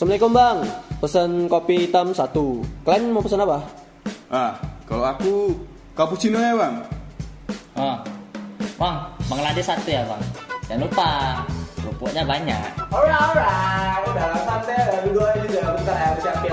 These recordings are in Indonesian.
Assalamualaikum bang, pesan kopi hitam satu. Kalian mau pesan apa? Ah, kalau aku cappuccino ya bang. Oh. Bang, Bangladesh satu ya bang. Jangan lupa, kerupuknya banyak. Alright, alright. Udah santai, udah duduk aja. Bentar ya, aku siapin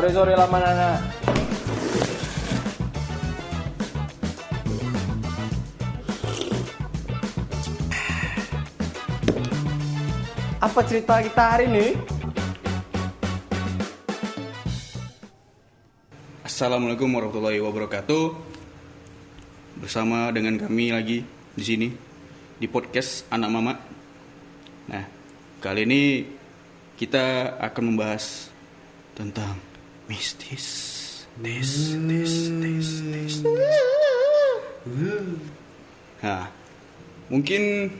Sore-sore lama nana. Apa cerita kita hari ini? Assalamualaikum warahmatullahi wabarakatuh. Bersama dengan kami lagi di sini di podcast Anak Mama. Nah, kali ini kita akan membahas tentang mistis. Tis, tis, tis, tis. Nah, mungkin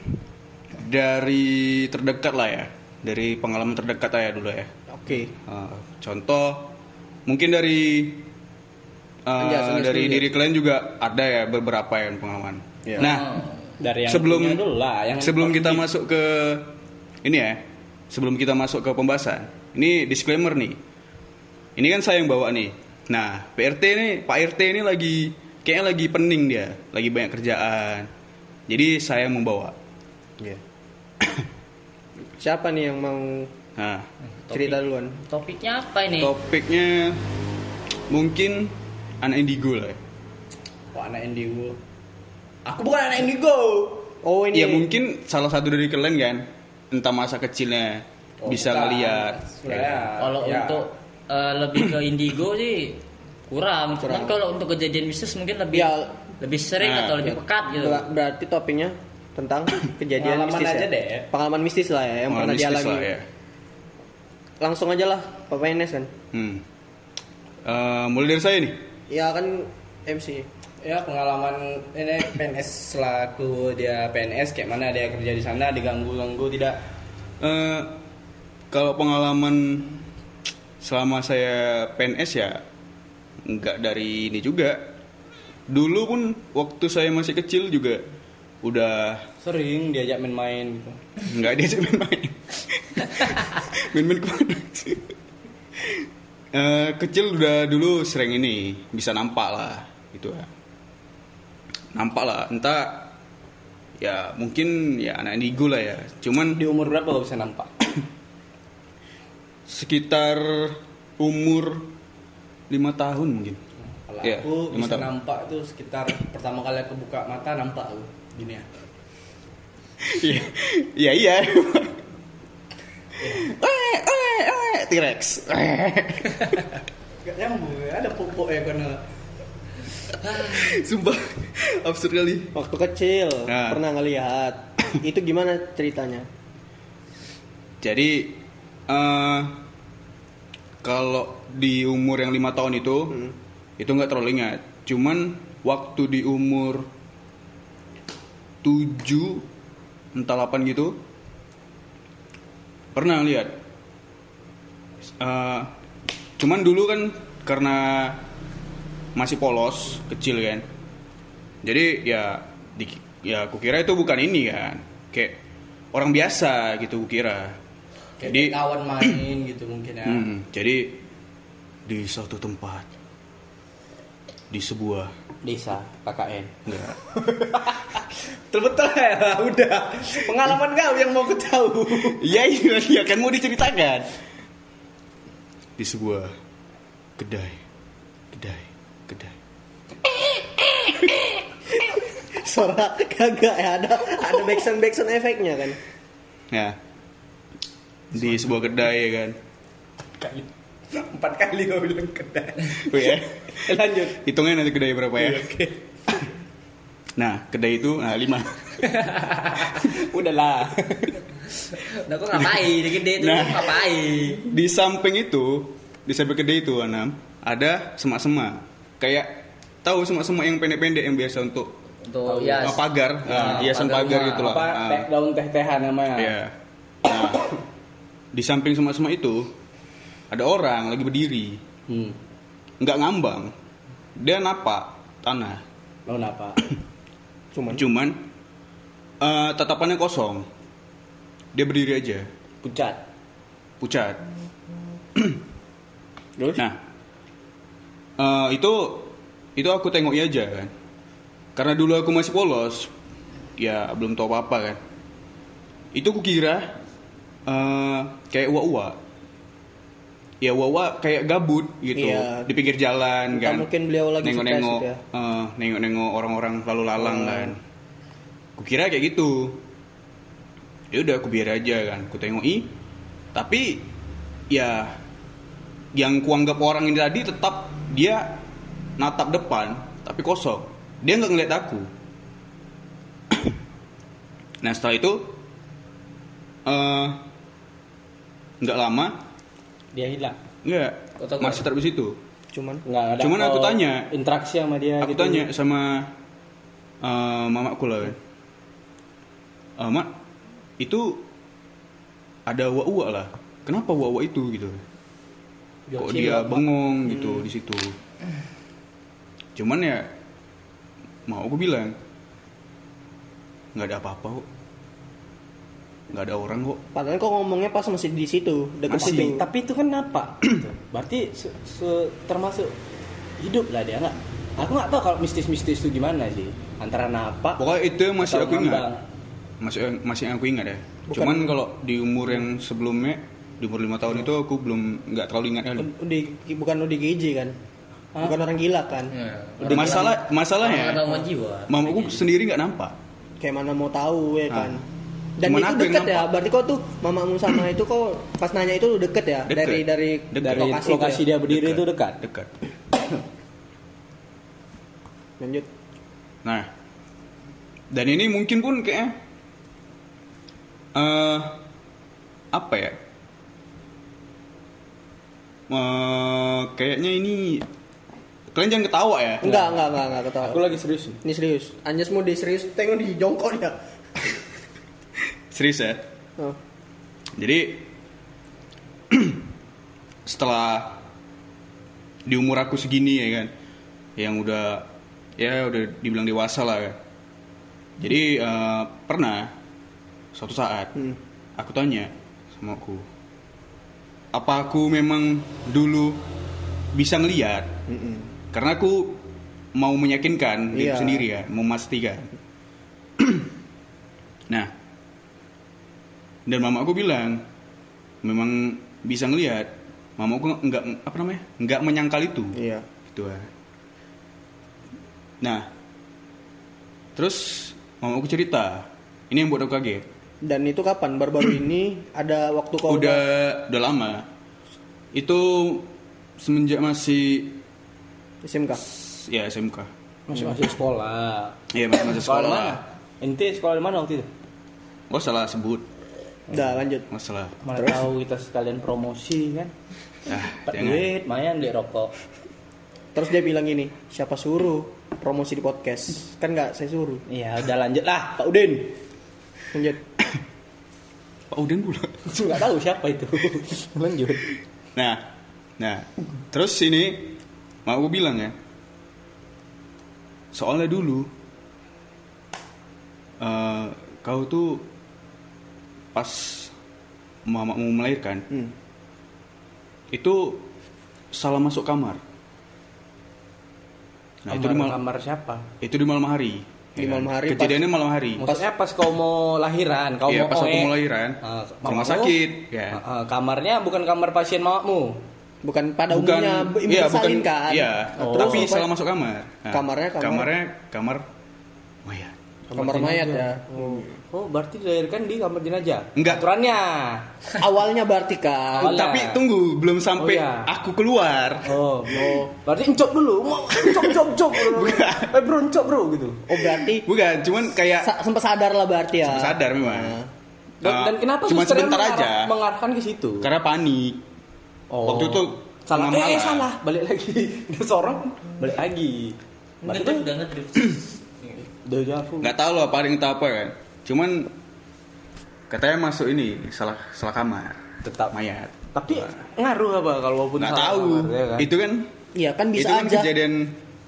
dari terdekat lah ya, dari pengalaman terdekat aja dulu ya. Oke. Uh, contoh mungkin dari uh, dari diri kalian juga ada ya beberapa yang pengalaman. Iya. Nah, Dari yang sebelum dulu lah, yang sebelum kita masuk ke ini ya, sebelum kita masuk ke pembahasan, ini disclaimer nih. Ini kan saya yang bawa nih. Nah, PRT ini, Pak RT ini lagi kayaknya lagi pening dia, lagi banyak kerjaan. Jadi saya yang membawa. Iya. Siapa nih yang mau Nah, cerita duluan? Topiknya apa ini? topiknya mungkin anak indigo lah ya. Wah, anak indigo. Aku bukan anak indigo. Oh ini. Ya mungkin salah satu dari kalian kan entah masa kecilnya Oh, bisa ngeliat Sebenarnya, Kalau ya. untuk eh, lebih ke indigo sih kurang. Cuman kalau untuk kejadian mistis mungkin lebih Ya. lebih sering Nah, atau lebih pekat gitu. Ber- berarti topiknya tentang kejadian Pengalaman mistis aja ya? deh. Pengalaman mistis lah ya yang pengalaman pernah mistis dialami. lah ya. Langsung aja lah, Bapak Enes kan. Hmm. Eh, mulai dari saya nih. Ya kan MC. Ya pengalaman ini PNS selaku dia PNS kayak mana dia kerja di sana diganggu-ganggu tidak Eh, kalau pengalaman selama saya PNS ya nggak dari ini juga. Dulu pun waktu saya masih kecil juga udah sering diajak main-main gitu. nggak diajak main-main. main-main ke mana sih? Eh, kecil udah dulu sering ini bisa nampak lah gitu ya. Nampak lah, entah ya mungkin ya anak indigo lah ya. Cuman Di umur berapa lo bisa nampak? Sekitar umur lima tahun mungkin. Kalau Iya, aku bisa tahun. nampak tuh sekitar pertama kali aku buka mata nampak aku gini ya. Iya, iya iya. Weh, weh, weh, T-Rex. Gak nyambung ya, ada pupuk ya karena Sumpah absurd kali. Waktu kecil Nah. pernah ngelihat. Itu gimana ceritanya? Jadi eh kalau di umur yang lima tahun itu Hmm. itu nggak terlalu ingat. Cuman waktu di umur 7 entah 8 gitu pernah lihat. Eh, cuman dulu kan karena masih polos kecil kan. Jadi ya di, ya aku kira itu bukan ini kan. Kayak orang biasa gitu kukira. Jadi kawan main gitu mungkin ya. Hmm, jadi di suatu tempat di sebuah Desa KKN. enggak Betul-betul ya, udah. Pengalaman kau yang mau ku tahu. iya iya iya kan mau diceritakan di sebuah kedai kedai kedai Suara kagak ya ada ada backsound backsound efeknya kan. ya di sebuah kedai ya kan Kali. Empat kali kau bilang kedai. oh ya Lanjut. hitungnya nanti kedai berapa ya Iya, Oke. nah kedai itu nah lima Udahlah. Nah, kok ngapain? Gede itu Nah. ngapain? Di samping itu, di samping gede itu Anam, ada semak-semak. Kayak tahu semak-semak yang pendek-pendek yang biasa untuk Untuk ya uh, pagar, uh, hiasan pagar pagar gitu lah. Apa Ah. teh daun teh-tehan namanya. Iya. Nah, di samping semak-semak itu ada orang lagi berdiri, Hmm. nggak ngambang. Dia napak tanah. Daun apa? Cuman Cuman eh, tatapannya kosong. Dia berdiri aja, Pucat. pucat. Terus? Nah, eh, itu itu aku tengok aja kan. Karena dulu aku masih polos, ya belum tahu apa-apa kan. Itu kukira eh kayak uak-uak. Ya uak-uak kayak gabut gitu Iya. di pinggir jalan Entah kan. mungkin beliau lagi nengok-nengok, gitu ya. eh, nengok-nengok orang-orang lalu lalang Oh. kan. Kukira kayak gitu. Ya udah aku biar aja kan, ku tengoki. Tapi ya yang kuanggap orang ini tadi tetap dia natap depan tapi kosong dia nggak ngeliat aku nah setelah itu eh nggak lama? Dia hilang. nggak. Masih tetap di situ? Cuman? Enggak ada. Cuman aku tanya. Interaksi sama dia aku gitu. tanya sama eh, mamaku lah kan. "Eh, mak itu ada uak-uak lah. Kenapa uak-uak itu gitu? Kok Joksil dia apa? bengong gitu di situ? Cuman ya mau aku bilang nggak ada apa-apa kok nggak ada orang kok padahal kok ngomongnya pas masih di situ dekat Masih. situ. Tapi, itu kan apa? Gitu. Berarti se- se- termasuk hidup lah dia nggak? Aku nggak tahu kalau mistis-mistis itu gimana sih. Antara napa? pokoknya itu yang masih aku ingat ngambang. masih masih yang aku ingat ya Bukan- cuman kalau di umur yang sebelumnya di umur lima tahun itu aku belum nggak terlalu ingat kali Di, bukan ODGJ kan bukan orang gila kan Ya. masalah masalahnya Gangguan jiwa. mamaku sendiri nggak nampak kayak mana mau tahu ya kan Ah. Dan Cuman itu deket ya berarti kok tuh mamamu sama itu kok pas nanya itu deket ya Deket. dari dari Deket. Dari lokasi, lokasi, itu ya? dia berdiri itu dekat. dekat lanjut Nah, dan ini mungkin pun kayak eh apa ya? Eh, kayaknya ini kalian jangan ketawa ya. enggak enggak enggak enggak ketawa Aku lagi serius nih. ini serius Anjas mau di serius tengok di jongkok dia Serius ya. oh. Jadi setelah di umur aku segini ya kan, yang udah ya udah dibilang dewasa lah kan. Jadi eh, pernah suatu saat Hmm. aku tanya sama aku, apa aku memang dulu bisa ngeliat? Mm-mm. Karena aku mau meyakinkan diri Iya. sendiri ya, memastikan. nah, dan mama aku bilang memang bisa ngelihat. Mama aku nggak apa namanya, nggak menyangkal itu. iya Gitu ya. Nah, terus mama aku cerita. Ini yang buat aku kaget. dan itu kapan baru-baru ini ada waktu kau udah udah lama. Itu semenjak masih SMK ya SMK. Masih masih sekolah. Iya masih masih Sekolah sekolah. mana? Ente sekolah di mana waktu itu? Oh salah sebut, udah lanjut masalah. Mana tahu kita sekalian promosi kan. Ah, duit, mayan beli rokok. terus dia bilang gini siapa suruh promosi di podcast kan nggak saya suruh Iya, udah lanjut lah, Pak Udin. lanjut Pak Udin pula. Nggak tahu siapa itu. lanjut. Nah, nah, terus ini mau aku bilang ya, soalnya dulu eh, kau tuh pas mamamu melahirkan hmm. itu salah masuk kamar. Nah, itu di mal- kamar siapa? itu di malam hari. Di ya kan? malam hari, Kejadiannya malam hari. Maksudnya pas kau mau lahiran, kau Iya, mau pas aku oe. mau lahiran, Ah, ke rumah mamamu? sakit, ya. Ah, kamarnya bukan kamar pasien mamamu. bukan pada bukan umumnya ibu iya, bukan, kan Iya, Nah, tapi salah masuk kamar. Nah, Kamarnya kamar- kamarnya kamar mayat. Kamar mayat ya Oh, berarti dilahirkan di kamar jenazah. Enggak. Aturannya. awalnya berarti kan Awalnya. Tapi tunggu, belum sampai Oh, iya. aku keluar. Oh, oh. Berarti encok dulu. Mau encok, encok, encok. Eh, bro, encok, bro gitu. oh berarti Bukan, cuman kayak sa- sempat sadar lah berarti ya Sempat sadar memang. Nah, Dan, dan kenapa cuma sebentar mengarah- aja. mengarahkan ke situ? karena panik Oh. waktu itu salah. Eh, eh, salah. Balik lagi. Dia seorang balik lagi. Berarti udah ngedrift. Nggak tahu lah paling entah apa kan cuman katanya masuk ini salah salah kamar Tetap. mayat Tapi ngaruh apa kalau walaupun nggak salah tahu kamar, ya kan? itu kan Iya kan bisa itu kan aja. kejadian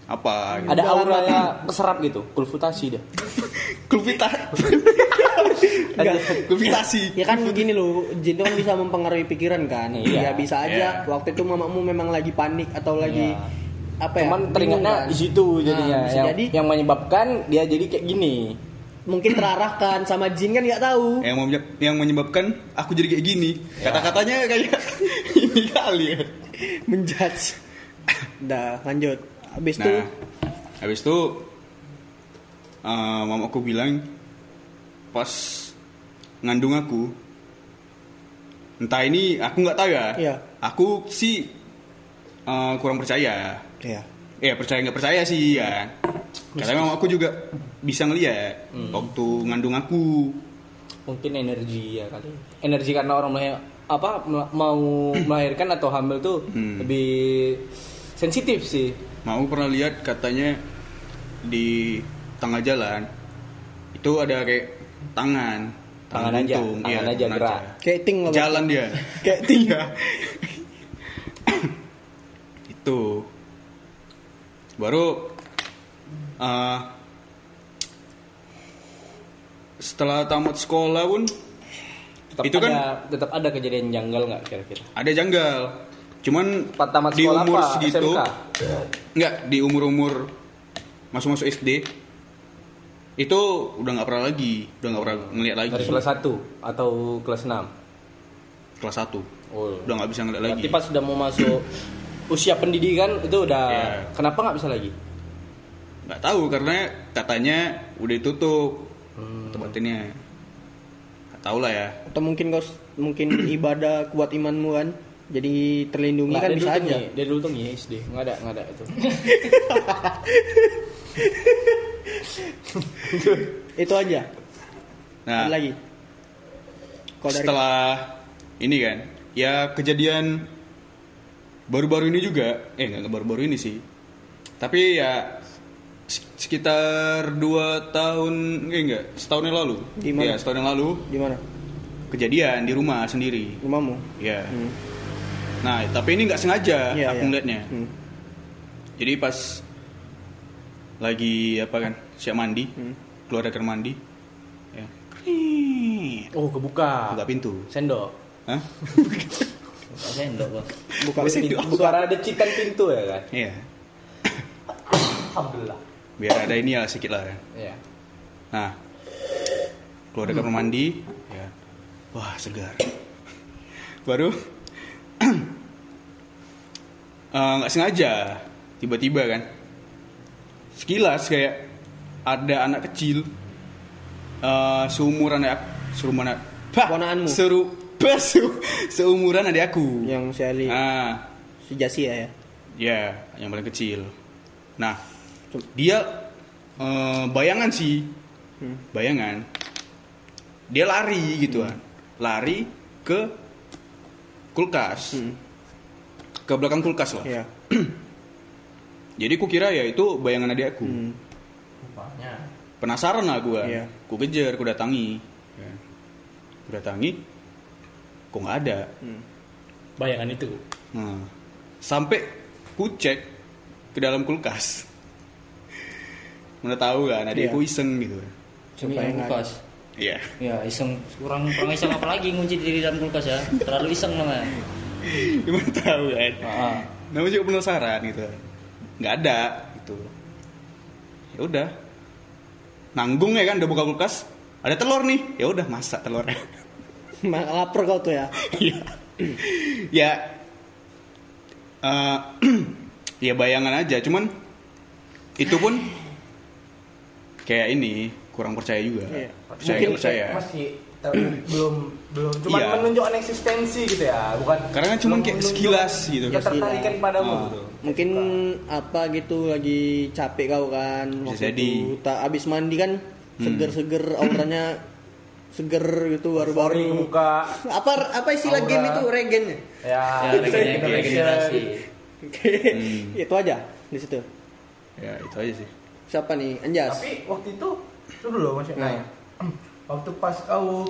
apa gitu. ada aura yang keserap gitu, kulfutasi dia. Kulvita Enggak. Kulvitasi Ya kan gini loh, jin itu kan bisa mempengaruhi pikiran kan. Iya. Ya bisa aja Iya. waktu itu mamamu memang lagi panik atau lagi Iya. Apa ya? Cuman teringatnya kan. di situ Nah, jadinya bisa yang, jadi yang menyebabkan dia jadi kayak gini. mungkin terarahkan sama jin kan nggak tahu. yang yang menyebabkan aku jadi kayak gini Ya. kata-katanya kayak ini kali ya Menjudge. Udah, lanjut. Habis itu nah habis itu eh, mamaku bilang pas ngandung aku entah ini aku nggak tahu ya Iya. aku sih eh, kurang percaya ya. ya percaya nggak percaya sih ya karena mamaku juga bisa ngeliat waktu ngandung aku Mungkin energi ya kali. Energi karena orang melahir, apa mau melahirkan atau hamil tuh Hmm. lebih sensitif sih. mau pernah lihat katanya di tengah jalan itu ada kayak tangan Tangan aja, buntung, tangan iya, aja gerak. Kayak ting lah. jalan dia Kayak ting. Iya. itu baru eh, setelah tamat sekolah pun Tetap Itu ada, kan- tetap ada kejadian janggal nggak kira-kira? ada janggal cuman Pas tamat di sekolah umur apa? segitu SMK? nggak di umur umur masuk masuk SD itu udah nggak pernah lagi udah nggak pernah ngeliat lagi Dari kelas 1 atau kelas 6? kelas 1 Oh. udah nggak bisa ngeliat lagi pas sudah mau masuk usia pendidikan itu udah Iya. kenapa nggak bisa lagi? nggak tahu karena katanya udah ditutup Hmm. tempat ini nggak tahu lah ya Atau mungkin kau mungkin ibadah kuat imanmu kan. Jadi terlindungi Nggak, kan bisa aja. Dia dulu tuh ngi SD, nggak ada nggak ada itu. Itu aja. nah Ada lagi. Dari setelah ini kan ya kejadian baru-baru ini juga eh nggak baru-baru ini sih tapi ya sek- sekitar dua tahun eh enggak setahun yang lalu Gimana? ya setahun yang lalu di mana? kejadian di rumah sendiri Rumahmu? ya Hmm. nah tapi ini nggak sengaja Iya, aku iya. ngeliatnya Hmm. jadi pas lagi apa kan siap mandi Hmm. keluar dari kamar mandi ya Oh kebuka. buka pintu Sendok. Hah? Buka sendok bos. Buka Buka pintu. Suara decitan pintu ya kan? iya Alhamdulillah. biar ada ini lah sedikit lah kan Iya. Nah, keluar dari kamar mandi, ya. Wah, segar. Baru eh, nggak sengaja, tiba-tiba kan, sekilas kayak ada anak kecil, eh seumuran adik, seumuran Bah, seru, bah, se- seumuran adik aku. Yang si Ali, Nah, si Jasi ya, ya. ya, yang paling kecil. Nah, dia eh, bayangan sih, Hmm. bayangan. Dia lari gitu kan, lari ke kulkas, Hmm. ke belakang kulkas lah. Iya. Jadi ku kira ya itu bayangan adik aku. Hmm. Rupanya. Penasaran lah gue, Iya. ku kejar, ku datangi, ya. ku datangi, kok nggak ada. Hmm. Bayangan itu. Nah, sampai ku cek ke dalam kulkas. Mana tahu kan, adikku Iya. iseng gitu. Dalam nggak kulkas. Iya. Ya iseng kurang kurang iseng apa lagi ngunci diri dalam kulkas ya. Terlalu iseng namanya. Gimana tahu kan? Ah. Namanya juga penasaran gitu. Nggak ada gitu. Ya udah. Nanggung ya kan udah buka kulkas. Ada telur nih. Ya udah masak telurnya. Ma- Lapar kau tuh ya. Iya. ya eh, ya bayangan aja cuman itu pun kayak ini kurang percaya juga Iya. percaya Mungkin percaya masih belum belum cuma Iya. menunjukkan eksistensi gitu ya, bukan Karena kan cuman belum kayak sekilas gitu. Ketertarikan padamu. Oh. gitu. Mungkin apa gitu lagi capek kau kan Bisa waktu jadi. itu. Tak habis mandi kan seger-seger auranya seger gitu baru-baru kebuka apa apa istilah Aura. gen itu regennya ya, Ya, regenerasi. regenerasi. itu aja di situ Ya itu aja sih. siapa nih Anjas tapi waktu itu itu dulu masih Nah. nanya waktu pas kau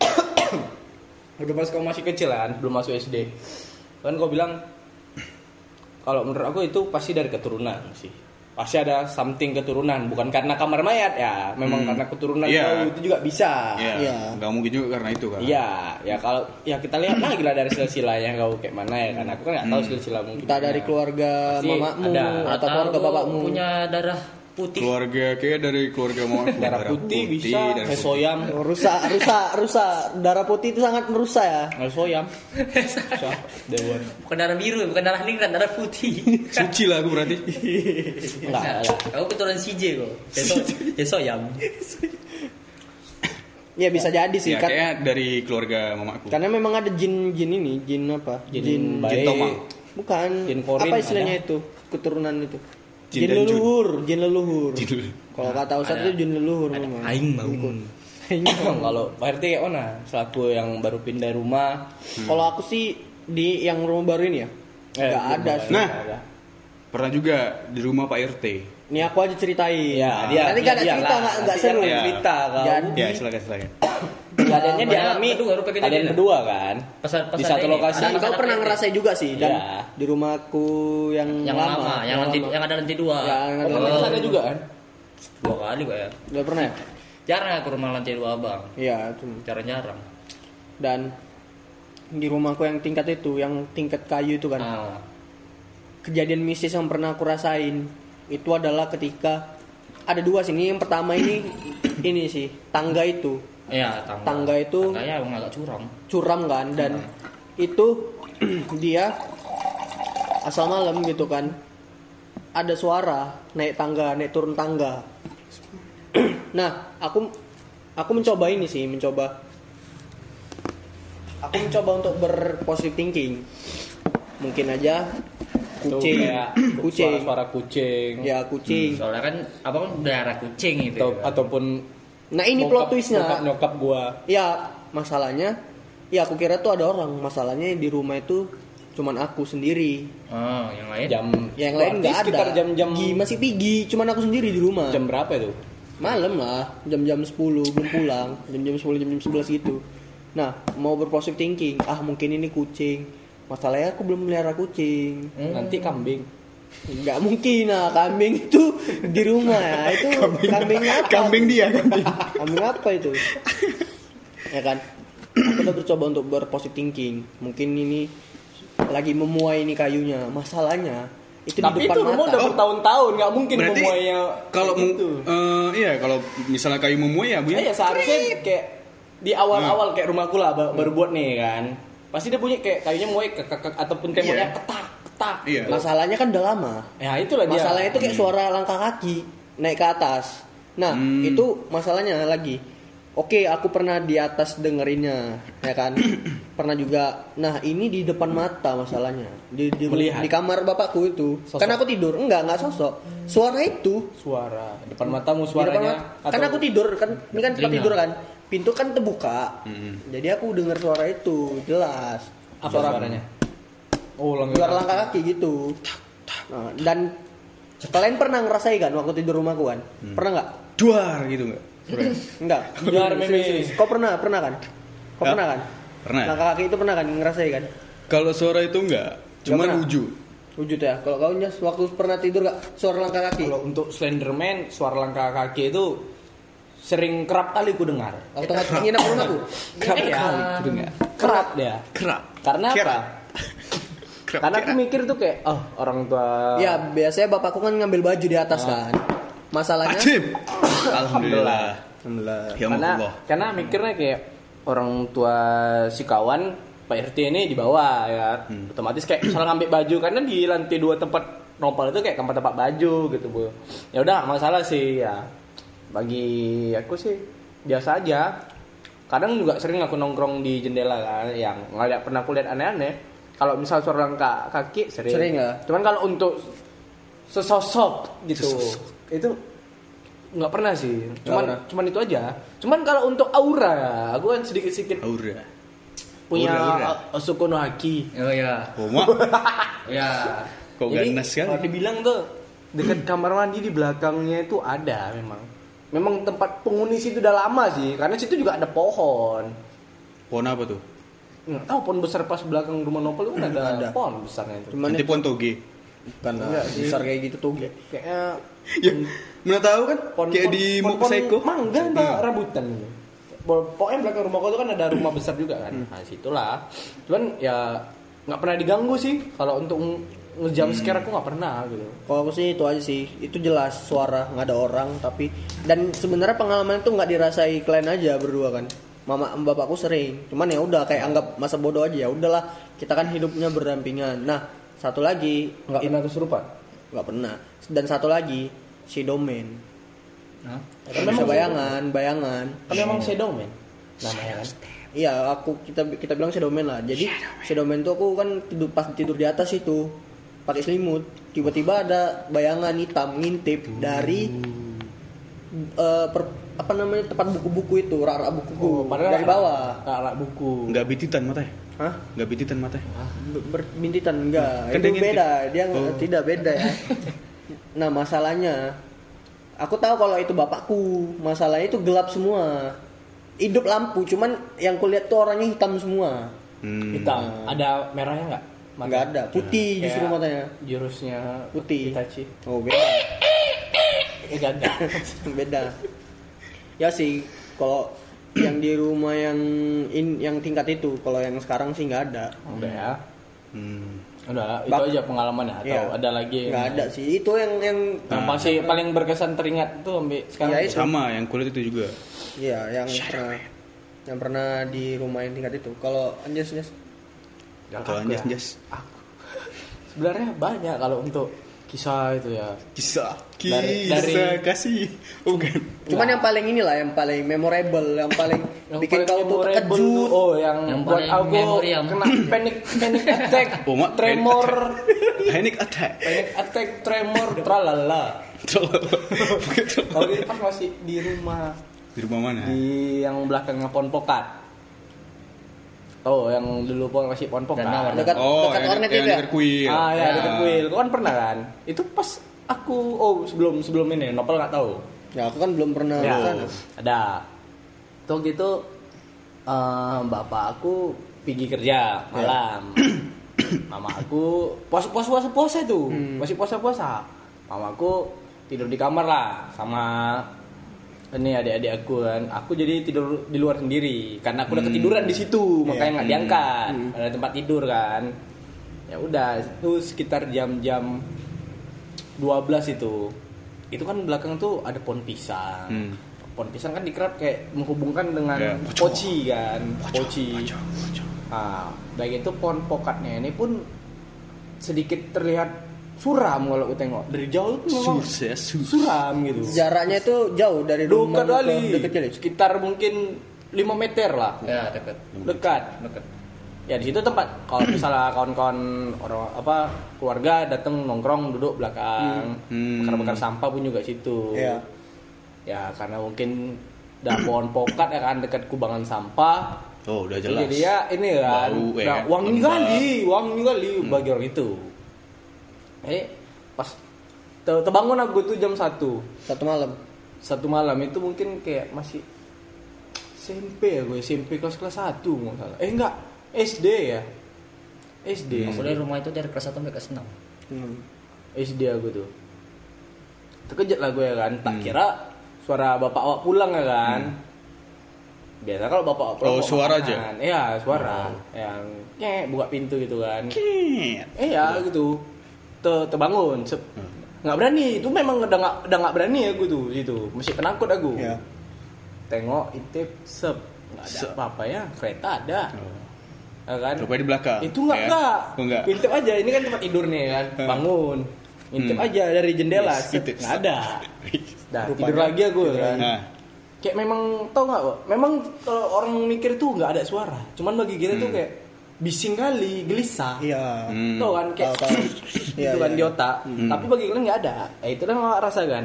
waktu pas kau masih kecil kan belum masuk SD kan kau bilang kalau menurut aku itu pasti dari keturunan sih pasti ada something keturunan bukan karena kamar mayat ya memang Hmm. karena keturunan kau itu juga bisa Iya. Iya. Nggak mungkin juga karena itu kan. Iya, ya kalau ya kita lihat lagi lah dari silsilahnya kau kayak mana ya kan aku kan nggak tahu Hmm. silsilah mungkin. entah dari keluarga mamamu ada. atau keluarga lu bapakmu punya darah putih. Keluarga kayak dari keluarga mau darah putih, bisa, darah putih. mesoyam, rusak rusak rusak darah putih itu sangat merusak ya mesoyam, Rusak, dewan. Bukan darah biru, bukan darah ningrat, darah putih. Suci lah aku berarti. Enggak, enggak. Aku keturunan CJ kok. Jeso, jeso yam. ya bisa jadi sih ya kan kayak dari keluarga mamaku. karena memang ada jin jin ini jin apa Jin baik. Jin Tomang. bukan Jin korin apa istilahnya ada. itu keturunan itu Jin jin, leluhur jin leluhur Jin leluhur. kalau kata Ustadz Ada- itu jin leluhur ada memang aing mau. kalau Pak RT kayak mana? Selaku yang baru pindah rumah, kalau aku sih di yang rumah baru ini ya Eh, belum ada sih Nah. Ada. Pernah juga di rumah Pak RT. ini aku aja ceritain Ya, dia nanti gak ada cerita nggak seru kan Ya. cerita kau. Jadi- Ya silakan silakan. Kejadiannya Banyak dialami berdua, berdua berdua kan? Pas- pas di satu ini, lokasi. dan Ada- kau pernah ngerasain juga sih dan Iya. di rumahku yang, Yang lama, yang lantai lama. yang ada lantai dua. Yang ada Oh, ada juga kan? Dua kali kok ya. Udah pernah ya Jarang aku rumah lantai dua abang. iya itu Jarang-jarang. dan di rumahku yang tingkat itu yang tingkat kayu itu kan Ah. kejadian mistis yang pernah aku rasain itu adalah ketika ada dua sih ini yang pertama ini ini sih tangga itu Iya, tangga. Tangga itu- Tangganya emang agak curam. curam kan dan itu dia asal malam gitu kan ada suara naik tangga naik turun tangga nah aku aku mencoba ini sih mencoba aku mencoba untuk berpositive thinking mungkin aja kucing kayak kucing Suara-suara kucing. ya kucing Soalnya kan abang kan darah kucing itu. Atau, ataupun nah ini nyokap- plot twistnya. Nyokap, nyokap gua. ya masalahnya ya aku kira tuh ada orang. Masalahnya di rumah itu cuman aku sendiri. Oh, yang lain. Jam yang lain nggak ada. sekitar jam-jam Gi masih pigi cuman aku sendiri di rumah. Jam berapa itu? malam lah jam-jam 10 belum pulang. Jam-jam 10 jam-jam 11 gitu. Nah mau berpositive thinking ah mungkin ini kucing. Masalahnya aku belum melihara kucing. Nanti kambing. Nggak mungkin nah kambing itu di rumah ya. Itu kambing, apa? Kambing dia, kambing. kambing apa itu? Ya kan? Aku udah bercoba untuk berpositive thinking. Mungkin ini lagi memuai ini kayunya. Masalahnya itu Tapi di depan itu rumah mata. udah bertahun-tahun, nggak mungkin Berarti memuainya kalau mu- gitu. eh, iya kalau misalnya kayu memuai ya bu ya. Iya seharusnya kayak di awal-awal kayak rumahku lah ba- baru buat nih kan. Pasti dia bunyi kayak kayunya muai ke, ke, ke- ataupun temboknya Iya. ketak ketak. Iya. masalahnya kan udah lama Ya itulah dia. masalahnya itu kayak suara langkah kaki naik ke atas nah Hmm. itu masalahnya lagi oke aku pernah di atas dengerinnya ya kan pernah juga nah ini di depan mata masalahnya di di, Melihat. di kamar bapakku itu Sosok. kan aku tidur enggak enggak sosok suara itu suara depan matamu di depan suaranya. mata. kan aku tidur kan ini kan tempat tidur kan pintu kan terbuka Hmm. jadi aku dengar suara itu jelas Apa suaranya? Oh, langkah. suara langkah kaki gitu Nah, dan kalian pernah ngerasain kan waktu tidur rumahku kan pernah nggak Duar gitu nggak? enggak Duar, Meme. kau pernah pernah kan kau Ya, pernah kan pernah. langkah kaki itu pernah kan ngerasain kan Kalau suara itu enggak, cuman pernah. wujud. wujud ya kalau kau nyas waktu pernah tidur gak suara langkah kaki Kalau untuk Slenderman suara langkah kaki itu sering kerap kali ku dengar. waktu nggak nginep di rumahku Kerap Iya. kali ku dengar. Kerap dia. Kerap. Karena apa? Karena aku mikir tuh kayak oh orang tua. Ya biasanya bapakku kan ngambil baju di atas kan. Masalahnya Ajib. Alhamdulillah. alhamdulillah. Ya karena Allah. karena mikirnya kayak orang tua si kawan Pak RT ini di bawah ya otomatis kayak misalnya ngambil baju karena di lantai dua tempat nopal itu kayak tempat tempat baju gitu bu. Ya udah nggak masalah sih ya. Bagi aku sih biasa aja. Kadang juga sering aku nongkrong di jendela kan yang ngeliat pernah aku lihat aneh-aneh kalau misal suara langkah kaki sering Sering ya? cuman kalau untuk sesosok gitu Sesosok. itu nggak pernah sih cuman pernah. cuman itu aja cuman kalau untuk aura ya aku kan sedikit sedikit Aura. punya Aura, aura. Asuko no Haki Oh ya. Mak. Ya. Kok Jadi, ganas kan? kalau dibilang tuh dekat kamar mandi di belakangnya itu ada memang memang tempat penghuni situ udah lama sih karena situ juga ada pohon Pohon apa tuh? Nggak tahu pohon besar pas belakang rumah Nopal itu kan ada, Ada. pohon besarnya itu Cuman Nanti itu pohon toge. bukan Enggak sih. besar kayak gitu tuh. kayaknya Ya, mana tahu kan? pohon Kayak pohon- di pohon- Mok Psycho. pohon mangga apa rambutan gitu. Pokoknya belakang rumah itu kan ada rumah besar juga kan. Nah, situlah. Cuman ya nggak pernah diganggu sih kalau untuk nge- ngejam scare aku nggak pernah gitu. Kalau aku sih itu aja sih, itu jelas suara nggak ada orang tapi dan sebenarnya pengalaman itu nggak dirasai kalian aja berdua kan. Mama bapakku sering, cuman ya udah kayak anggap masa bodoh aja ya udahlah kita kan hidupnya berdampingan. Nah satu lagi Nggak pernah kesurupan. nggak pernah dan satu lagi si domain. Hah? Kan bisa bayangan, bayangan. Kan memang shadow man namanya kan. Iya, aku kita kita bilang shadow man lah. Jadi shadow man tuh aku kan tidur pas tidur di atas itu pakai selimut, tiba-tiba ada bayangan hitam ngintip dari eh, per- apa namanya tempat buku-buku itu, rak-rak buku dari bawah. Rak buku. Enggak bititan matanya. Hah? Enggak bititan matanya. Be- Berbintitan enggak? Kan itu dia ngintip. beda, dia nggak- Oh. tidak beda ya. nah, masalahnya aku tahu kalau itu bapakku. Masalahnya itu gelap semua. Hidup lampu, cuman yang kulihat tuh orangnya hitam semua. Hmm. Hitam. Ada merahnya nggak? Mata? Enggak ada, putih Kayak justru matanya. Jurusnya Putih. Itachi. Oh, beda. Ganda. beda. Ya sih, kalau yang di rumah yang in, yang tingkat itu, kalau yang sekarang sih nggak ada. Udah ya. Hmm. Udah, itu Bak- aja pengalamannya atau Iya. ada lagi yang- Nggak ada sih. Itu yang yang Yang pasti paling berkesan teringat tuh sampai sekarang. Ya, itu. Sama yang kulit itu juga. Iya, yang pernah yang pernah di rumah yang tingkat itu. Kalau Anjas, Anjas. Kalau anjas ya, anjas. aku. Sebenarnya banyak kalau untuk kisah itu ya. Kisah. Dari- Kisah dari- kasih. Oh, bukan. Cuman yang paling inilah yang paling memorable, yang paling Yang bikin paling kau tuh terkejut. Oh, yang, Yang buat aku memoriam. kena panic panic attack, Oh, mak, tremor, Panic attack. panic attack, tremor, tralala. Kalau itu pas masih di rumah Di rumah mana? di yang belakangnya pohon pokat. Oh, yang dulu pohon masih pohon pokat. Dan Dekat oh, dekat yang, Ornet yang itu ya? dekat kuil. Ah ya, Ya. dekat kuil. Kau kan pernah kan? Itu pas aku oh sebelum sebelum ini Nopal nggak tahu. Ya, aku kan belum pernah Ya, ke sana. ada. Tuh gitu eh, bapak aku pergi kerja malam. Mama aku puasa puasa puasa puasa itu masih puasa puasa. Mama aku tidur di kamar lah sama ini adik-adik aku kan. Aku jadi tidur di luar sendiri karena aku udah ketiduran di situ makanya nggak diangkat. Ada tempat tidur kan. Ya udah itu sekitar jam-jam 12 itu. Itu kan belakang tuh ada pohon pisang. Hmm. Pohon pisang kan dikerap kayak menghubungkan dengan Ya. poci kan, poci. Nah, baik itu pohon pokatnya ini pun sedikit terlihat suram kalau aku tengok dari jauh tuh memang Sus ya, sus. suram gitu. Jaraknya itu jauh dari rumah Dekat ke kali, dekat kali. sekitar mungkin 5 meter lah, Ya, dekat. dekat. Dekat. Ya di situ tempat kalau misalnya kawan-kawan orang apa keluarga datang nongkrong duduk belakang, Hmm. bakar-bakar sampah pun juga situ. Iya. Ya karena mungkin dah pohon pokat ya kan dekat kubangan sampah. Oh, udah jelas. Jadi ya ini kan, Bau, ya nah, kan? wangi Lembab. kali, wangi kali bagi orang itu. Eh pas te- terbangun aku tuh jam 1 Satu malam. satu malam itu mungkin kayak masih SMP ya gue SMP kelas kelas satu nggak salah eh enggak SD ya SD Aku dari rumah itu dari kelas 1 sampai kelas 6. Hmm. SD aku tuh terkejut lah gue ya kan Hmm. tak kira suara bapak awak pulang ya kan biasa kalau bapak awak pulang Oh, suara makanan. aja? iya suara yang kayak buka pintu gitu kan Ket. eh ya gitu Te- terbangun Hmm. nggak berani itu memang udah nggak udah nggak berani aku tuh gitu masih penakut aku Ya. tengok intip sep nggak ada Sep. apa-apa ya kereta ada Oh. ya kan Rupanya di belakang. itu nggak ya? nggak Oh, enggak. intip aja ini kan tempat tidur nih kan Hmm. bangun intip Hmm. aja dari jendela Yes, intip. nggak ada dah tidur lagi aku tidur kan Nah, kayak memang tau nggak memang kalau orang mikir tuh nggak ada suara cuman bagi kita tuh Hmm. kayak bising kali gelisah Iya. Hmm. Tuh kan kayak tahu. gitu Iya, kan iya. di otak. Hmm. Tapi bagi kalian nggak ada. Eh, itu awak rasakan.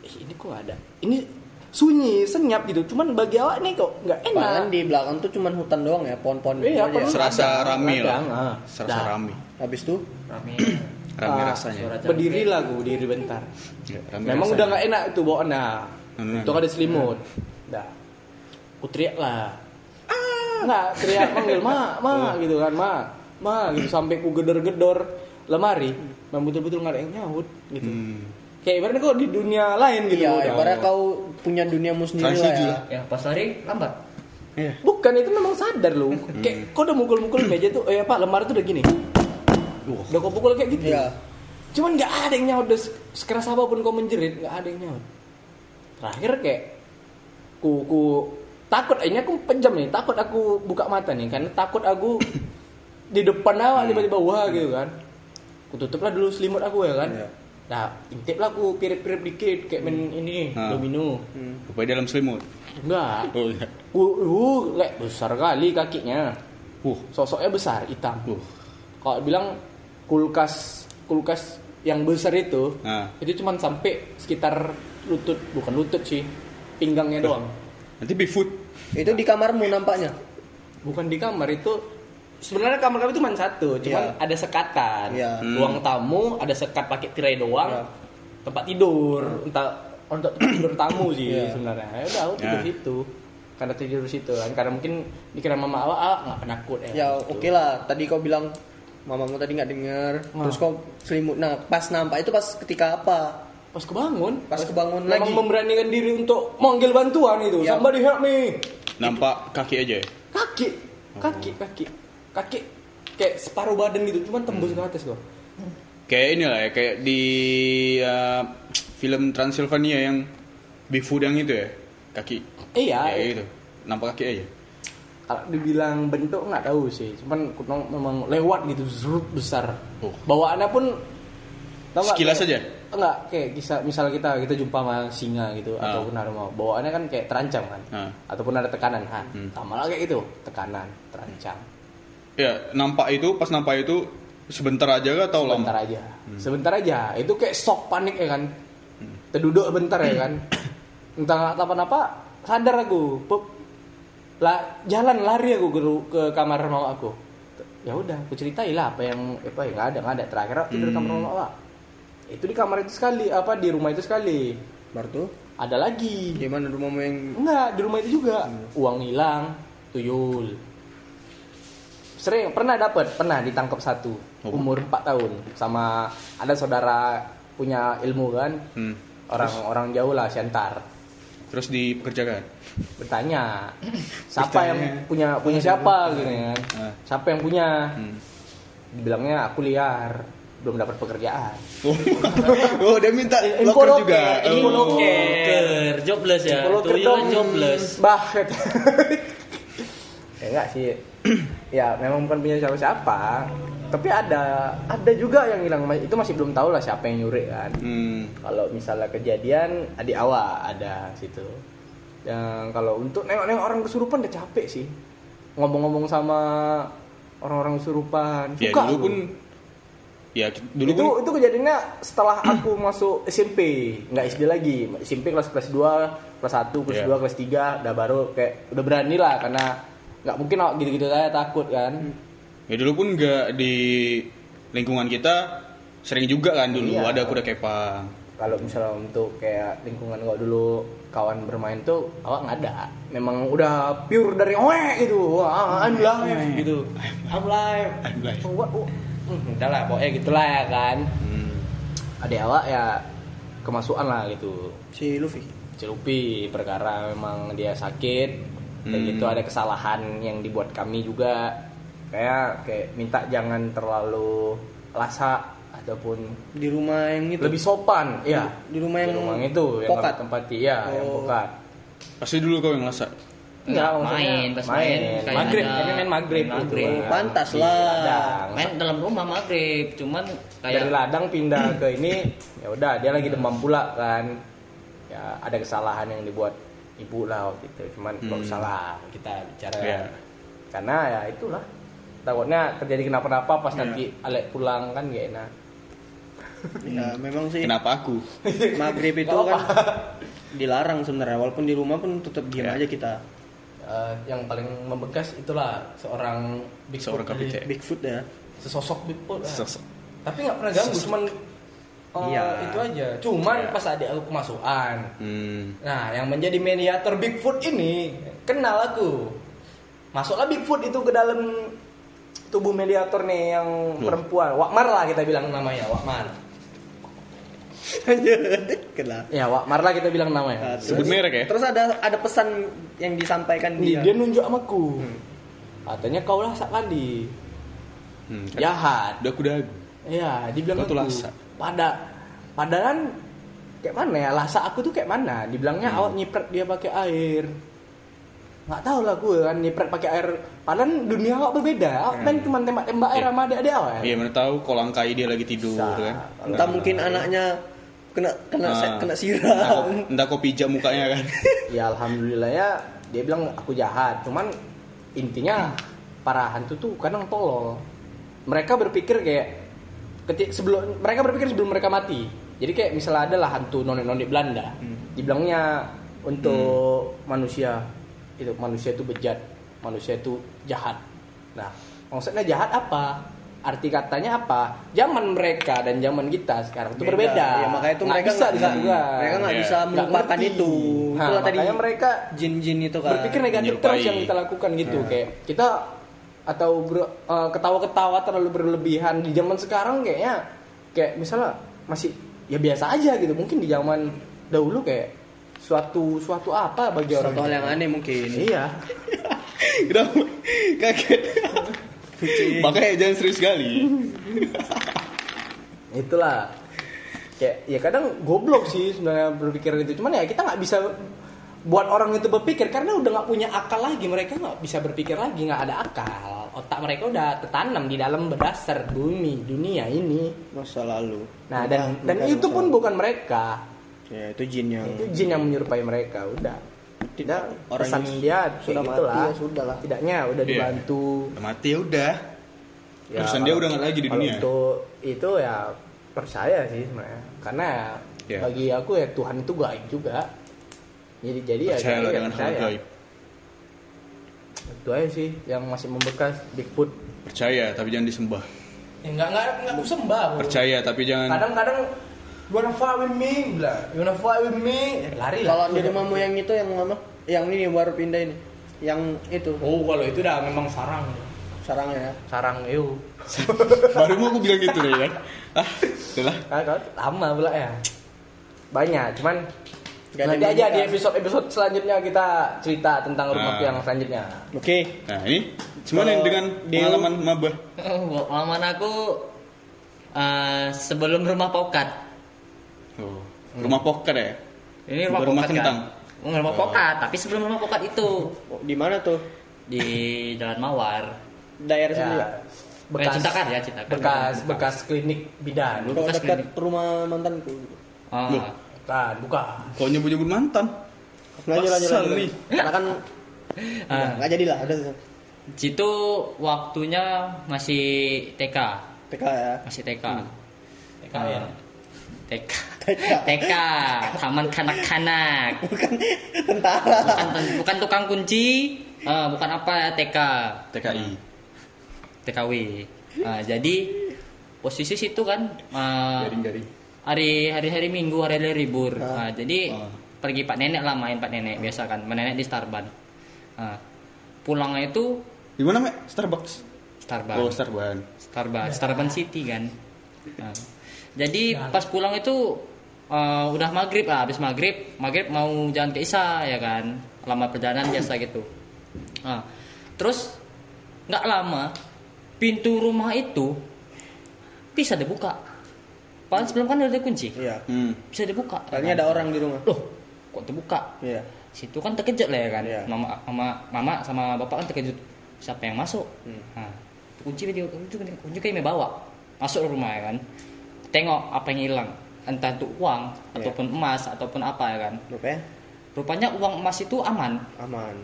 "Ih, ini kok ada ini sunyi senyap gitu cuman bagi awak nih kok nggak enak Padahal di belakang tuh cuman hutan doang ya, pohon-pohon gitu Iya, aja. pohon- serasa rame lah ah. serasa rame Habis tuh Rame. rame Ah, rasanya berdiri lah gue berdiri bentar Ya, memang rasanya. udah nggak enak itu bawaan nah Hmm. itu ada selimut dah ku teriak lah ah nggak teriak manggil ma ma gitu kan ma ma gitu sampai ku gedor-gedor lemari memang betul-betul nggak ada yang nyaut gitu Hmm. kayak ibaratnya kok di dunia lain gitu Iya, udah. ibarat kau punya duniamu sendiri lah ya. Ya pas lari lambat. Iya. bukan itu memang sadar lu kayak kau udah mukul-mukul meja tuh eh pak lemari tuh udah gini udah kau pukul kayak gitu Iya. cuman nggak ada yang nyaut udah sekeras apa pun kau menjerit nggak ada yang nyaut terakhir kayak ku ku takut akhirnya aku pejam nih takut aku buka mata nih karena takut aku di depan awak tiba-tiba wah gitu kan. Ku tutup lah dulu selimut aku ya kan. Iya. nah intip lah aku pirip-pirip dikit kayak main ini Ah. domino. Rupanya dalam selimut? Enggak. Oh iya. Uh, uh lek, besar kali kakinya. Uh. Sosoknya besar hitam. Uh. Kalau bilang kulkas kulkas yang besar itu itu cuman sampai sekitar lutut bukan lutut sih pinggangnya doang nanti Bigfoot Itu di kamarmu nampaknya. bukan di kamar itu sebenarnya kamar kami itu cuma satu cuman Iya. ada sekatan Iya. ruang tamu ada sekat pakai tirai doang Iya. tempat tidur entah untuk tempat tidur tamu sih Iya. sebenarnya ya udah aku tidur Ya. situ karena tidur situ kan karena mungkin dikira mama awak ah nggak penakut ya Ya gitu. oke lah, tadi kau bilang mamamu tadi nggak denger, Nah. terus kau selimut. Nah, pas nampak itu pas ketika apa? Pas kebangun. Pas kebangun memang lagi. memberanikan diri untuk manggil bantuan itu. Ya. somebody help me nampak kaki aja ya? Kaki. Kaki kaki. Kaki. Kayak separuh badan gitu cuman tembus Hmm. ke atas kok. Kayak ini lah ya kayak di uh, film Transylvania yang Bigfoot yang itu ya kaki. Iya. Kayak gitu. Nampak kaki aja? Kalau dibilang bentuk nggak tahu sih. Cuman memang lewat gitu besar Oh. bawaannya pun tau nggak, Sekilas kayak- aja? Enggak kayak kisah misal kita kita jumpa sama singa gitu Ah. ataupun harimau bawaannya kan kayak terancam kan? Ah. ataupun ada tekanan ha Hmm. sama kayak gitu tekanan terancam. Ya nampak itu pas nampak itu sebentar aja kah atau sebentar lama? aja. Sebentar aja. Itu kayak shock panik ya kan? Terduduk bentar ya kan? Entah apa apa sadar aku Pup. lah jalan lari aku ke, ke kamar mama aku. Ya udah aku ceritain lah apa yang apa ya nggak ada nggak ada. Terakhir aku tidur di kamar mama Wak. Itu di kamar itu sekali apa di rumah itu sekali Baru tuh, ada lagi di mana rumahmu yang Enggak, di rumah itu juga. Uang hilang, tuyul. Sering pernah dapat, pernah ditangkap satu. Oh. Umur 4 tahun sama ada saudara punya ilmu kan. Hmm. Orang-orang jauh lah Siantar. terus dipekerjakan Bertanya, siapa yang punya punya siapa gitu kan. Ah. Siapa yang punya? hmm. Dibilangnya aku liar, belum dapat pekerjaan. oh. oh dia minta Info juga info oh. loker. Jobless ya. Kalau Tuyul kedong, jobless. Bah. ya enggak sih. ya memang bukan punya siapa-siapa. Tapi ada ada juga yang hilang itu masih belum tahu lah siapa yang nyuri kan. Hmm. Kalau misalnya kejadian adik awak ada situ. Yang kalau untuk nengok-nengok orang kesurupan udah capek sih. Ngomong-ngomong sama orang-orang kesurupan. ya dulu aku. Ya dulu itu itu kejadiannya setelah aku masuk SMP nggak SD lagi. SMP kelas kelas 2 kelas 1 kelas Iya. 2 kelas 3 udah baru kayak udah berani lah karena nggak mungkin awak gitu-gitu saya takut kan? Ya dulu pun nggak di lingkungan kita sering juga kan dulu. Iya. ada kuda kepang kalau misalnya untuk kayak lingkungan gua dulu kawan bermain tuh awak nggak ada memang udah pure dari oe gitu. Wah I'm live gitu. I'm live. I'm live. Oh, what- udah lah pokoknya gitulah ya kan hmm. adik awak ya kemasukan lah gitu si Luffy. Celupi perkara memang dia sakit dan Hmm. gitu ada kesalahan yang dibuat kami juga kayak kayak minta jangan terlalu lasak ataupun Di rumah yang itu. lebih sopan ya di rumah yang rumah itu yang pokat. kami tempati ya yang Oh. pokat pasti dulu kau yang lasak Enggak, Main, pas main, kayak maghrib ada- kami main maghrib main gitu. maghrib. Pantas Di lah. ladang. Main dalam rumah maghrib, cuman kayak dari ladang pindah ke ini ya udah dia lagi demam pula kan ya ada kesalahan yang dibuat ibu lah waktu itu cuman Hmm. usah lah kita bicara Iya. karena ya itulah takutnya terjadi kenapa-napa pas Iya. nanti Alek pulang kan gak enak Ya memang sih Kenapa aku? maghrib itu kan dilarang sebenarnya walaupun di rumah pun tetap diam Ya. aja kita. Eh, yang paling membekas itulah seorang Bigfoot Seorang. KPK. Bigfoot ya. sesosok Bigfoot lah. Sosok. tapi nggak pernah ganggu cuman eh, Iya. itu aja cuman Iya. pas adik aku kemasukan Hmm. nah yang menjadi mediator Bigfoot ini kenal aku masuklah Bigfoot itu ke dalam tubuh mediator nih yang Loh. perempuan Wakmar lah kita bilang namanya Wakmar Kenapa? ya Wakmar lah kita bilang Nah, namanya Sebut merek ya? Terus ada ada pesan yang disampaikan dia. dia nunjuk sama aku katanya kau lah sekali Hmm. kan? jahat Udah aku dagu. Iya, dibilang Kau tuh aku. lasa. Pada padahal kayak mana ya? Lasa aku tuh kayak mana? Dibilangnya Hmm. awak nyipret dia pakai air. Nggak tahu lah gue kan nyipret pakai air. Padahal dunia awak berbeda. Awak main cuma tembak-tembak air Iya. sama adik-adik awak. Iya, mana tahu kolangkai dia lagi tidur Bisa. kan. Entah mungkin anaknya kena kena Ah. kena siram. entah kau pijak mukanya kan. Ya alhamdulillah ya dia bilang aku jahat. Cuman intinya para hantu tuh kadang tolol. Mereka berpikir kayak ketik sebelum mereka berpikir sebelum mereka mati. Jadi kayak misalnya ada lah hantu nonek-nonek Belanda. Dibilangnya untuk manusia itu manusia itu bejat, manusia itu jahat. Nah, maksudnya jahat apa? Arti katanya apa? Zaman mereka dan zaman kita sekarang itu Beda. berbeda. Ya, makanya itu Nggak mereka bisa nggak- disatukan. Mereka nggak Iya. bisa melupakan itu. Nah, Itulah tadi mereka jin-jin itu kan. berpikir negatif menyerupai. terus yang kita lakukan gitu Nah. kayak kita atau ber- eh, ketawa-ketawa terlalu berlebihan di zaman sekarang kayaknya kayak misalnya masih ya biasa aja gitu mungkin di zaman dahulu kayak suatu suatu apa bagi orang Suatu hal yang aneh mungkin. iya? Kaget. Makanya jangan serius sekali. itulah. Kayak ya kadang goblok sih sebenarnya berpikir itu. Cuman ya kita nggak bisa buat orang itu berpikir karena udah nggak punya akal lagi. Mereka nggak bisa berpikir lagi. Nggak ada akal. Otak mereka udah tertanam di dalam berdasar bumi dunia ini. Masa lalu. nah Bukan- dan dan bukan itu masa pun lalu. bukan mereka. Ya itu jin yang itu jin yang menyerupai mereka. Udah tidak Orang pesan yang dia sudah kayak mati gitulah. ya sudah lah. tidaknya udah Iya. dibantu Udah mati ya udah. Ya, Urusan dia udah nggak lagi di dunia. Untuk itu ya percaya sih sebenarnya. Karena Ya. bagi aku ya Tuhan itu gaib juga. Jadi jadi ya Percayalah jadi ya dengan hal percaya. gaib. Itu aja sih yang masih membekas Bigfoot. Percaya tapi jangan disembah. Ya enggak enggak enggak aku sembah. Percaya tapi jangan Kadang-kadang you wanna fight with me, bilang. You wanna fight with me, Eh, lari lah. Kalau di rumahmu yang itu yang mana? Yang ini baru pindah ini. Yang itu Oh, kalau itu dah memang sarang. sarangnya ya. Sarang eu. baru mau aku bilang gitu deh ya. Ah. Kan lama pula ya. Banyak, cuman Gak ada nanti aja di episode-episode selanjutnya kita cerita tentang rumah Ah. yang selanjutnya. Oke. Nah, ini cuman Kalau yang dengan dia- pengalaman mabah. Oh, pengalaman aku eh, sebelum rumah pokat. Oh, rumah poker ya. Ini rumah, rumah pokat kentang. Kan? Oh, rumah Oh. pokat, tapi sebelum rumah pokat itu Oh, Di mana tuh? di Jalan Mawar. Daerah sini ya. Bekas Cinta Karya, Cinta bekas bekas klinik bidan Kalau Bekas dekat klinik. rumah mantanku. Oh. Loh. bukan bukan Kau nyebut-nyebut mantan. Lanjut lanjut lanjut. Karena kan Ah. nggak jadi lah. Udah Situ waktunya masih TK, TK ya. masih TK. TK ya TK. TK, taman kanak-kanak. Bukan tentara. Bukan bukan tukang kunci, eh, bukan apa ya TK. TKI. TKW. Nah, jadi posisi situ kan eh, Garing-garing. hari hari hari Minggu hari hari libur. Ah. Nah, jadi Ah. pergi Pak Nenek lah main Pak Nenek biasa kan, main Nenek di Starban. Nah, pulangnya itu Di mana, Mek? Starbucks. Starban. Oh, Starban. Starban, Starban City kan. Jadi pas pulang itu eh, udah maghrib lah, habis maghrib, maghrib mau jalan ke Isa ya kan, lama perjalanan biasa gitu. Nah, terus nggak lama pintu rumah itu bisa dibuka. Padahal sebelum kan udah ada kunci, Iya. Hmm. bisa dibuka. ya Kayaknya kan? ada orang di rumah. Loh, kok terbuka? Iya. Situ kan terkejut lah ya kan. Iya. Mama, mama, mama sama bapak kan terkejut. Siapa yang masuk? Hmm. Nah, kunci dia kunci, kunci kayak bawa masuk ke rumah ya kan. Tengok apa yang hilang. Entah itu uang Iya. ataupun emas ataupun apa ya kan. Rupanya Rupanya uang emas itu aman. aman.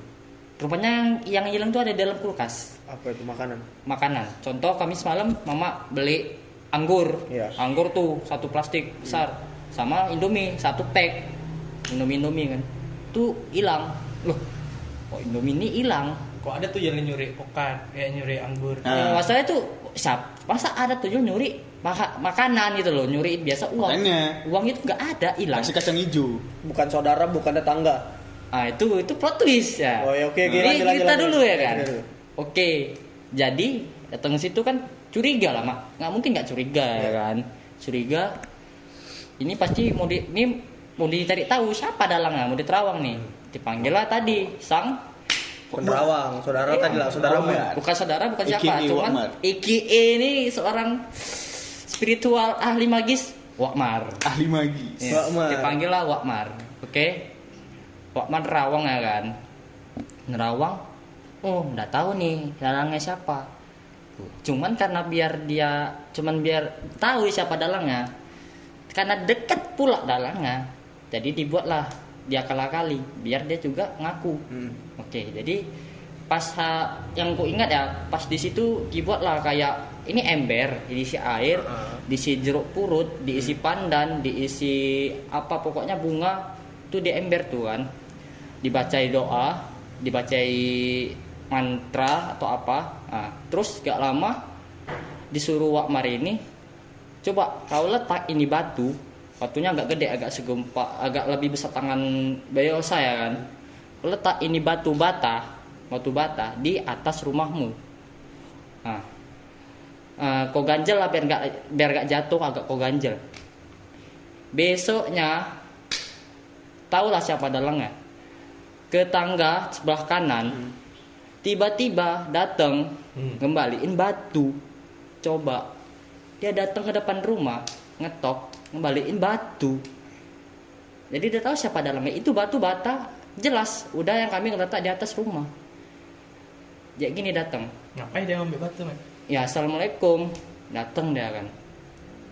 Rupanya yang yang hilang itu ada di dalam kulkas Apa itu makanan? makanan. Contoh kami semalam mama beli anggur Iya. anggur tuh satu plastik besar sama indomie satu pack indomie indomie kan tuh hilang loh kok indomie ini hilang Kok ada tuh yang nyuri pokat, kayak nyuri anggur. Ah. Yang masalah itu siap masa ada tuh nyuri maka- makanan gitu loh nyuri biasa uang Makanya. uang itu nggak ada hilang Kasih kacang hijau. Bukan saudara, bukan tetangga. ah itu itu plot twist ya Oh, ya, oke, oke, Jadi lanjut, lanjut, kita lanjut. dulu ya kan oke jadi datang situ kan curiga lah mak nggak mungkin nggak curiga ya kan curiga ini pasti mau di ini mau dicari tahu siapa dalangnya mau diterawang nih dipanggil lah tadi sang Penderawang, saudara Iya. tadi lah. Wakmar. bukan saudara bukan siapa AKA cuman Wakmar. IKE ini seorang spiritual ahli magis Wakmar. Ahli magis. Ya, Wakmar. dipanggil lah Wakmar oke? Wakmar nerawang ya kan? Nerawang? Oh nggak tahu nih dalangnya siapa? Cuman karena biar dia cuman biar tahu siapa dalangnya karena deket pula dalangnya jadi dibuatlah dia kala-kali biar dia juga ngaku. Hmm. oke jadi pas ha- yang ku ingat ya pas di situ dibuatlah kayak ini ember diisi air Ah. diisi jeruk purut diisi pandan diisi apa pokoknya bunga tuh di ember tuh kan. Dibacai doa dibacai mantra atau apa. Nah, terus gak lama disuruh Wakmar ini coba kau letak ini batu. Batunya agak gede agak segempa agak lebih besar tangan Bayosa ya kan. Letak ini batu bata batu bata di atas rumahmu. Nah, eh, kau ganjel lah biar gak biar gak jatuh agak kau ganjel. Besoknya tahulah siapa dalangnya ke tangga sebelah kanan tiba-tiba datang Hmm. ngembaliin batu. Coba dia datang ke depan rumah ngetok ngembaliin batu. Jadi dia tahu siapa dalangnya itu batu bata jelas. Udah yang kami ngeletak di atas rumah. Jadi gini datang. Ngapain dia ngambil batu, men? Ya assalamualaikum. Datang dia kan.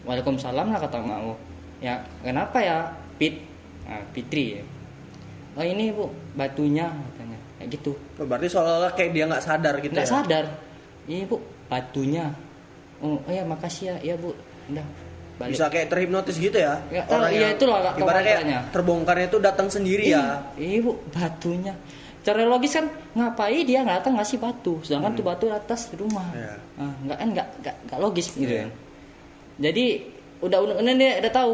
Waalaikumsalam lah kata mau ya kenapa ya pit? Nah, Fitri ya. Oh ini bu batunya katanya. Kayak gitu. Oh, berarti seolah-olah kayak dia nggak sadar gitu nggak ya. sadar. Ini bu batunya. Oh, oh ya makasih ya. Iya bu. Udah balik. Bisa kayak terhipnotis gitu ya. Tahu, iya, Kak, Ibaratnya kayak terbongkarnya itu datang sendiri ya. Ih, Iya bu batunya cara logis kan ngapain dia nggak datang ngasih batu? Sedangkan tuh batu atas rumah. Iya. Ah, nggak kan nggak logis gitu Iya. kan. Jadi udah udah ini dia udah tahu.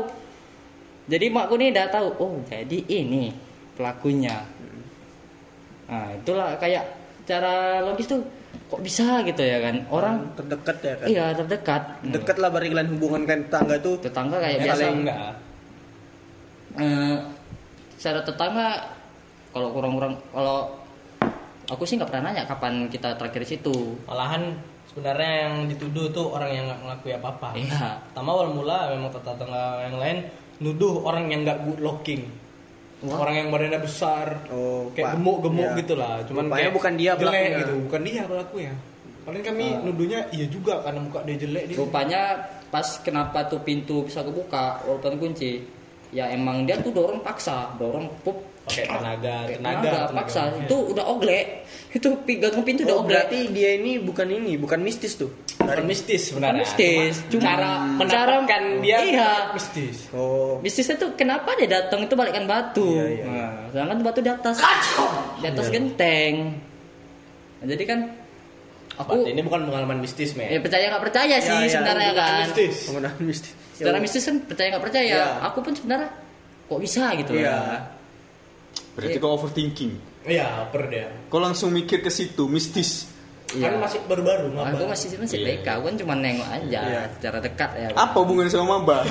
Jadi makku nih udah tahu oh jadi ini pelakunya. Nah itulah kayak cara logis tuh kok bisa gitu ya kan? Orang terdekat ya kan. iya terdekat. Dekat lah bari kalian hubungan kan tetangga itu tetangga kayak Ya, biasa. enggak. eh, secara tetangga kalau kurang-kurang kalau aku sih nggak pernah nanya kapan kita terakhir di situ Malahan sebenarnya yang dituduh tuh orang yang nggak mengakui apa-apa. iya Pertama awal mula memang tetangga yang lain nuduh orang yang nggak good looking. Wah. Orang yang badannya besar, Oh, kayak gemuk-gemuk Iya. gitu lah. Cuman Rupanya kayak bukan dia jelek pelakunya. gitu, bukan dia pelakunya. Paling kami nuduhnya iya juga karena muka dia jelek dia. rupanya pas kenapa tuh pintu bisa kebuka walaupun kunci ya emang dia tuh dorong paksa dorong pup Pakai tenaga, tenaga, tenaga, tenaga. paksa Iya. itu udah oglek itu pegang pintu udah Oh, oglek berarti dia ini bukan ini, bukan mistis tuh. Bukan mistis sebenarnya. mistis Cuma cara mendapatkan dia iya mistis. Oh, Bisnisnya tuh kenapa dia datang itu balikkan batu. Iya, iya. Nah, sedangkan batu di atas. Di atas genteng. Nah, jadi kan aku Berarti ini bukan pengalaman mistis, men. ya percaya nggak percaya sih iya, sebenarnya Bukan kan. Mistis. penggunaan mistis. Secara Ya, mistis kan percaya nggak percaya. Iya. Aku pun sebenarnya kok bisa gitu Iya. lah. Berarti kau overthinking. Iya, per dia. Kau langsung mikir ke situ, mistis. Kan masih baru-baru Aku ngapa? masih masih Iya. PK, aku kan cuma nengok aja Iya. secara dekat ya. Apa hubungannya sama maba?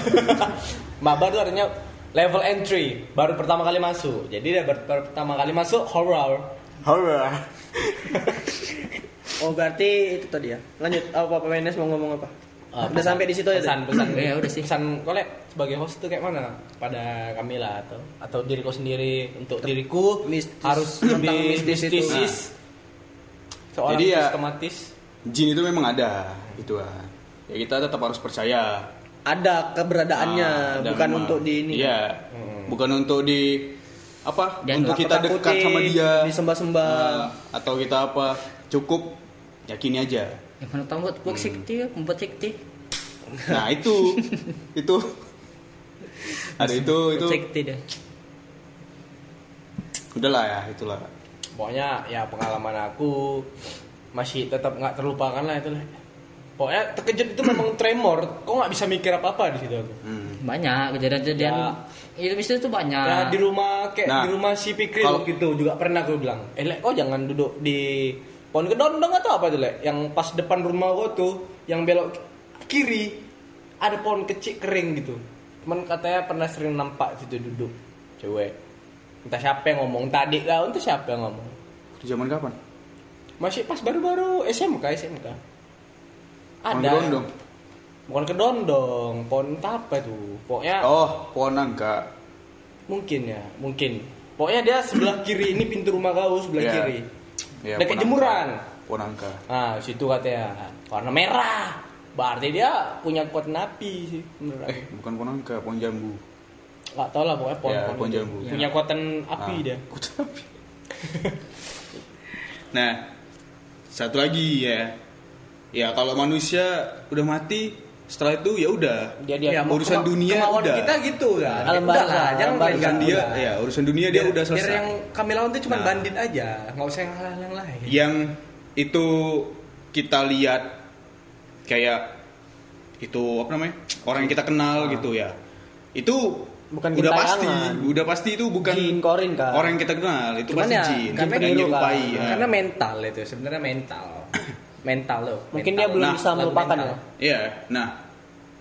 Maba itu artinya level entry, baru pertama kali masuk. Jadi dia baru, baru pertama kali masuk horror. Horror. Oh, berarti itu tadi ya. Lanjut, apa Pak Menes mau ngomong apa? Uh, Udah sampai di situ aja. Pesan, pesan, Ya, udah sih. Pesan kolek sebagai host itu kayak mana pada kami lah atau atau diriku sendiri untuk diriku Mistis. harus Tentang lebih mistis itu. mistisis. Seorang Jadi ya- sistematis. Jin itu memang ada, itu kan. Ya kita tetap harus percaya. Ada keberadaannya, Ah, ada bukan memang. untuk di ini. Iya. Bukan untuk di apa? Dan untuk kita dekat sama dia. disembah-sembah. Nah, atau kita apa? Cukup yakini aja. Yang mana tahu buat buat sekti, membuat sekti. Nah itu itu ada itu itu Cek tidak. udahlah ya itulah. pokoknya ya pengalaman aku masih tetap nggak terlupakan lah itu lah pokoknya terkejut itu memang tremor kok nggak bisa mikir apa apa di situ aku Hmm. Banyak kejadian-kejadian itu bisa itu banyak. ya di rumah kayak Nah, di rumah si Pikri kalau- gitu juga pernah aku bilang eh lek kok jangan duduk di pohon kedondong atau apa tuh lek yang pas depan rumah gua tuh yang belok kiri ada pohon kecil kering gitu. Cuman katanya pernah sering nampak situ duduk cewek. Entah siapa yang ngomong tadi lah entah siapa yang ngomong. Di zaman kapan? masih pas baru-baru SMK SMK Pohon ada. Kedondong? bukan kedondong pohon entah apa tuh pokoknya Oh, pohon nangka. mungkin ya mungkin. Pokoknya dia sebelah kiri ini pintu rumah kau sebelah Iya. kiri Ya, dekat jemuran nangka. Pohon nangka. nah situ katanya warna merah berarti dia punya kuat napi sih Eh, bukan pohon nangka, pohon jambu. nggak tahu lah pokoknya pohon, Ya, pohon, itu. jambu. punya kuatan api Ah, dia kuat api. nah, satu lagi ya. Ya kalau manusia udah mati, setelah itu ya udah. dia dia Ya, urusan kema- dunia kemauan udah. kita gitu kan Alam Udah lah, jangan alam main barzah. Urusan dia, ya urusan dunia dia Biar- udah selesai. yang kami lawan itu cuma Nah. bandit aja nggak usah yang hal yang lain yang itu kita lihat kayak itu apa namanya orang yang kita kenal gitu ya itu Bukan udah pasti udah pasti itu bukan Jin, korin, kan? orang yang kita kenal itu Cuman pasti ya, jin karena menyerupai kan. ya. karena mental itu sebenarnya mental mental loh Mungkin mental. dia belum Nah, bisa melupakan mental. ya. Iya, nah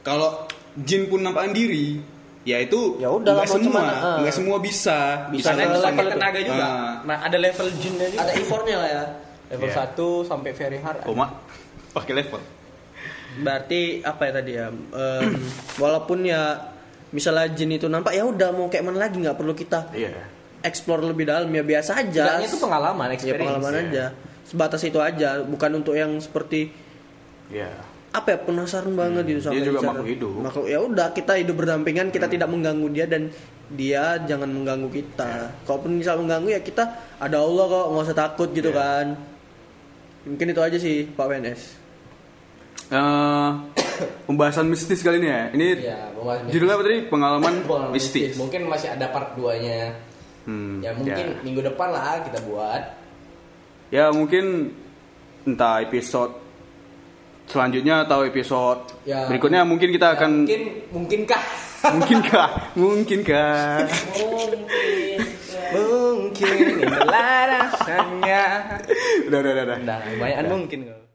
kalau jin pun nampakan diri ya itu Ya udah lah, nggak mau semua cuman, eh. nggak semua bisa Bisa itu level sampai itu. tenaga juga Ah. nah ada level jinnya juga Ada effortnya lah ya. level Iya. 1 sampai very hard koma pakai level Berarti apa ya tadi ya? Em, walaupun ya misalnya jin itu nampak ya udah mau kayak mana lagi nggak perlu kita iya explore lebih dalam ya biasa aja. Setidaknya itu pengalaman, Ya experience, pengalaman ya. aja. Sebatas itu aja, bukan untuk yang seperti iya apa ya penasaran banget gitu sama dia juga cara- makhluk hidup. Makhluk ya udah kita hidup berdampingan, kita tidak mengganggu dia dan dia jangan mengganggu kita. Kalaupun misal mengganggu ya kita ada Allah kok, nggak usah takut gitu Iya. kan. Mungkin itu aja sih Pak PNS. Eh, pembahasan mistis kali ini ya ini Iya, pembahasan mistis. judulnya apa tadi pengalaman, Pengalaman mistis, mistis. mungkin masih ada part 2 nya Hmm, ya mungkin ya. minggu depan lah kita buat ya mungkin entah episode selanjutnya atau episode Ya. berikutnya mungkin kita Ya, akan mungkin mungkinkah mungkinkah mungkinkah mungkin mungkin inilah rasanya udah udah udah, udah. nah kebanyakan mungkin kok